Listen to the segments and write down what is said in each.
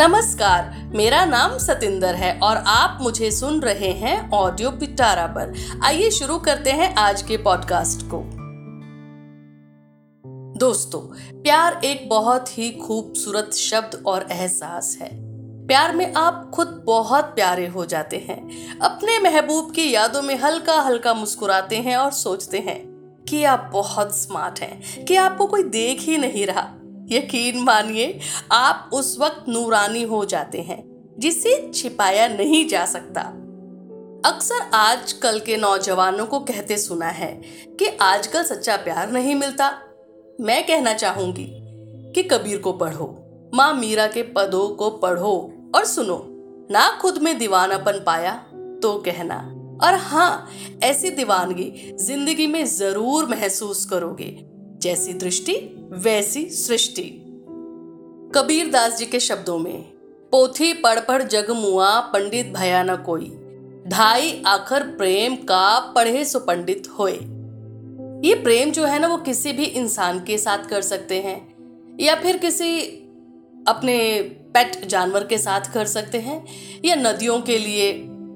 नमस्कार, मेरा नाम सतिंदर है और आप मुझे सुन रहे हैं ऑडियो पिटारा पर। आइए शुरू करते हैं आज के पॉडकास्ट को। दोस्तों, प्यार एक बहुत ही खूबसूरत शब्द और एहसास है। प्यार में आप खुद बहुत प्यारे हो जाते हैं। अपने महबूब की यादों में हल्का हल्का मुस्कुराते हैं और सोचते हैं कि आप बहुत स्मार्ट हैं, कि आपको कोई देख ही नहीं रहा। यकीन मानिए, आप उस वक्त नूरानी हो जाते हैं, जिसे छिपाया नहीं जा सकता। अक्सर आजकल के नौजवानों को कहते सुना है कि आजकल सच्चा प्यार नहीं मिलता। मैं कहना चाहूँगी कि कबीर को पढ़ो, माँ मीरा के पदों को पढ़ो और सुनो। ना खुद में दीवानापन पाया तो कहना। और हाँ ऐसी दीवानगी ज़िंदगी में ज़रूर महसूस करोगे। जैसी दृष्टि, वैसी सृष्टि। कबीर दास जी के शब्दों में, पोथी पढ़ पढ़ जग मुआ, पंडित भया न कोई। ढाई आखर प्रेम का पढ़े सो पंडित होए। ये प्रेम जो है ना, वो किसी भी इंसान के साथ कर सकते हैं, या फिर किसी अपने पेट जानवर के साथ कर सकते हैं, या नदियों के लिए,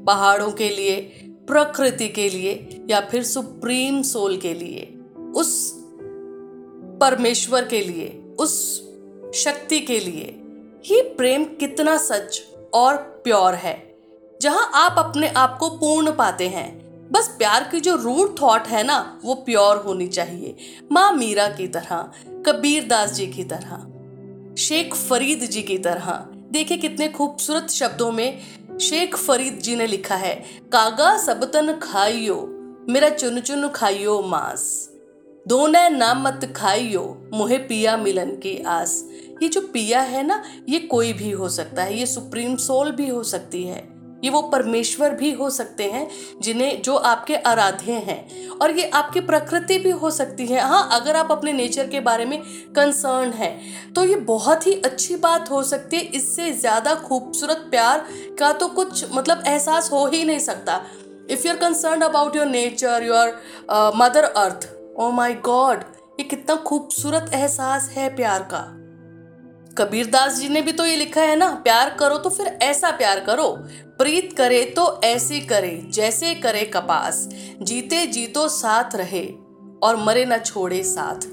पहाड़ों के लिए, प्रकृति के लिए, या फिर सुप्रीम सोल के लिए। उस परमेश्वर के लिए, उस शक्ति के लिए। ये प्रेम कितना सच और प्योर है, जहाँ आप अपने आप को पूर्ण पाते हैं। बस प्यार की जो रूट थॉट है ना, वो प्योर होनी चाहिए। माँ मीरा की तरह, कबीर दास जी की तरह, शेख फरीद जी की तरह। देखिए कितने खूबसूरत शब्दों में शेख फरीद जी ने लिखा है, कागा सबतन खाइयो, मेरा चुन चुन खाइयो मांस। दोने नाम मत खाइयो, मुहे पिया मिलन की आस। ये जो पिया है ना, ये कोई भी हो सकता है, ये सुप्रीम सोल भी हो सकती है। ये वो परमेश्वर भी हो सकते हैं, जिन्हें, जो आपके आराध्य हैं। और ये आपकी प्रकृति भी हो सकती है। हाँ अगर आप अपने नेचर के बारे में कंसर्न है तो ये बहुत ही अच्छी बात हो सकती है। इससे ज़्यादा खूबसूरत प्यार का तो कुछ मतलब एहसास हो ही नहीं सकता। If you are concern about your nature your mother earth oh my god ये कितना खूबसूरत एहसास है प्यार का। कबीर दास जी ने भी तो ये लिखा है ना, प्यार करो तो फिर ऐसा प्यार करो। प्रीत करे तो ऐसी करे, जैसे करे कपास। जीते जीतो साथ रहे और मरे ना छोड़े साथ।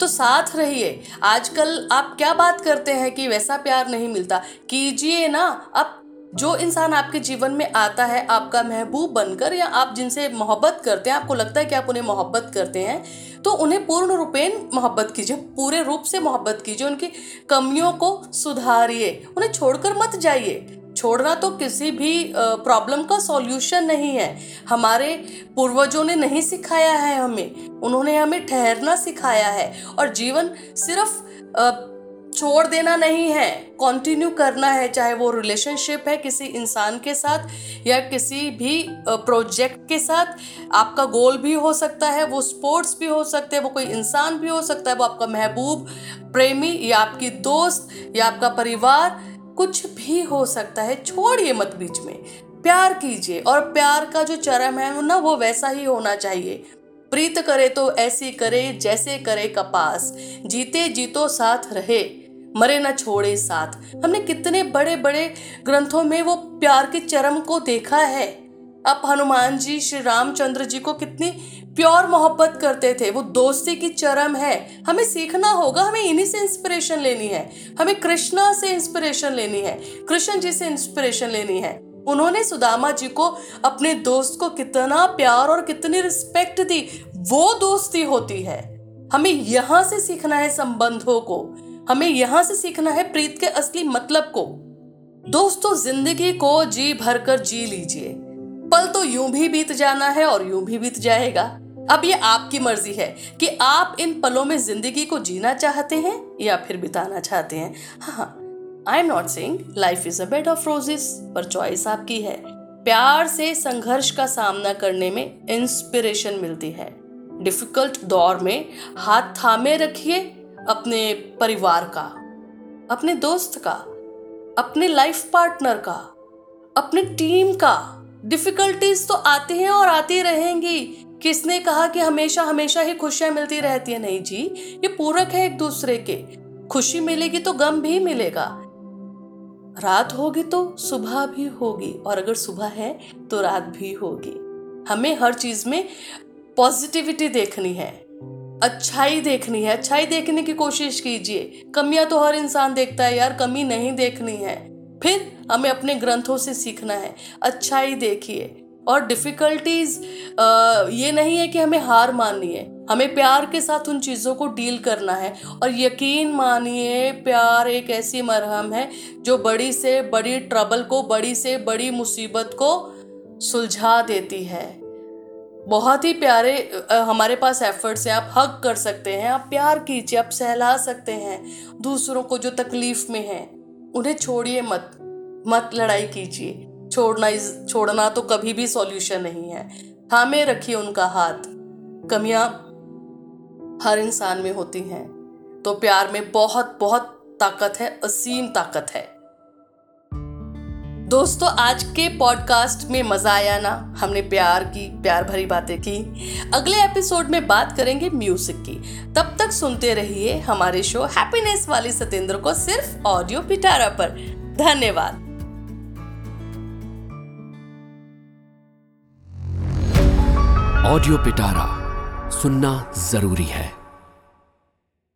तो साथ रहिए। आजकल आप क्या बात करते हैं कि वैसा प्यार नहीं मिलता? कीजिए ना, अब जो इंसान आपके जीवन में आता है, आपका महबूब बनकर या आप जिनसे मोहब्बत करते हैं, आपको लगता है कि आप उन्हें मोहब्बत करते हैं तो उन्हें पूर्ण रूपेण मोहब्बत कीजिए, पूरे रूप से मोहब्बत कीजिए, उनकी कमियों को सुधारिए, उन्हें छोड़कर मत जाइए। छोड़ना तो किसी भी प्रॉब्लम का सॉल्यूशन नहीं है। हमारे पूर्वजों ने नहीं सिखाया है हमें, उन्होंने हमें ठहरना सिखाया है, और जीवन सिर्फ़ छोड़ देना नहीं है। कंटिन्यू करना है, चाहे वो रिलेशनशिप है किसी इंसान के साथ या किसी भी प्रोजेक्ट के साथ। आपका गोल भी हो सकता है, वो स्पोर्ट्स भी हो सकते हैं, वो कोई इंसान भी हो सकता है, वो आपका महबूब, प्रेमी या आपकी दोस्त या आपका परिवार, कुछ भी हो सकता है। छोड़िए मत बीच में। प्यार कीजिए और प्यार का जो चरम है ना, वो वैसा ही होना चाहिए। प्रीत करे तो ऐसी करे, जैसे करे कपास। जीते जीतो साथ रहे। मरे न छोड़े साथ। हमने कितने बड़े बड़े ग्रंथों में वो प्यार के चरम को देखा है। अब हनुमान जी श्री रामचंद्र जी को कितनी प्योर मोहब्बत करते थे। वो दोस्ती की चरम है। हमें सीखना होगा, हमें इन्हीं से इंस्पिरेशन लेनी है। हमें कृष्णा से इंस्पिरेशन लेनी है। कृष्ण जी से इंस्पिरेशन लेनी है। उन्होंने सुदामा जी को, अपने दोस्त को कितना प्यार और कितनी रिस्पेक्ट दी। वो दोस्ती होती है। हमें यहाँ से सीखना है संबंधों को। हमें यहाँ से सीखना है प्रीत के असली मतलब को। दोस्तों, ज़िंदगी को जी भर कर जी लीजिए। पल तो यूँ भी बीत जाना है और यूँ भी बीत जाएगा। अब ये आपकी मर्ज़ी है कि आप इन पलों में ज़िंदगी को जीना चाहते हैं या फिर बिताना चाहते हैं। हाँ I am not saying life is a bed of roses पर चॉइस आपकी है। प्यार से संघर्ष का सामना करने में इंस्पिरेशन मिलती है। डिफ़िकल्ट दौर में हाथ थामे रखिए अपने परिवार का, अपने दोस्त का, अपने लाइफ पार्टनर का, अपने टीम का। डिफिकल्टीज तो आती हैं और आती रहेंगी। किसने कहा कि हमेशा हमेशा ही खुशियाँ मिलती रहती है? नहीं जी, ये पूरक है एक दूसरे के। खुशी मिलेगी तो गम भी मिलेगा। रात होगी तो सुबह भी होगी और अगर सुबह है तो रात भी होगी। हमें हर चीज़ में पॉजिटिविटी देखनी है। अच्छाई देखनी है। अच्छाई देखने की कोशिश कीजिए। कमियाँ तो हर इंसान देखता है यार, कमी नहीं देखनी है। फिर हमें अपने ग्रंथों से सीखना है। अच्छाई देखिए। और डिफ़िकल्टीज ये नहीं है कि हमें हार माननी है। हमें प्यार के साथ उन चीज़ों को डील करना है। और यकीन मानिए, प्यार एक ऐसी मरहम है जो बड़ी से बड़ी ट्रबल को, बड़ी से बड़ी मुसीबत को सुलझा देती है। बहुत ही प्यारे हमारे पास एफर्ट्स हैं, आप हक कर सकते हैं, आप प्यार कीजिए, आप सहला सकते हैं दूसरों को जो तकलीफ़ में हैं। उन्हें छोड़िए मत मत लड़ाई कीजिए। छोड़ना इस, छोड़ना तो कभी भी सॉल्यूशन नहीं है। थामे रखिए उनका हाथ। कमियाँ हर इंसान में होती हैं। तो प्यार में बहुत बहुत ताकत है, असीम ताकत है। दोस्तों, आज के पॉडकास्ट में मज़ा आया ना? हमने प्यार की, प्यार भरी बातें की। अगले एपिसोड में बात करेंगे म्यूज़िक की। तब तक सुनते रहिए हमारे शो हैप्पीनेस वाली सतेंद्र को सिर्फ़ ऑडियो पिटारा पर। धन्यवाद। ऑडियो पिटारा सुनना ज़रूरी है।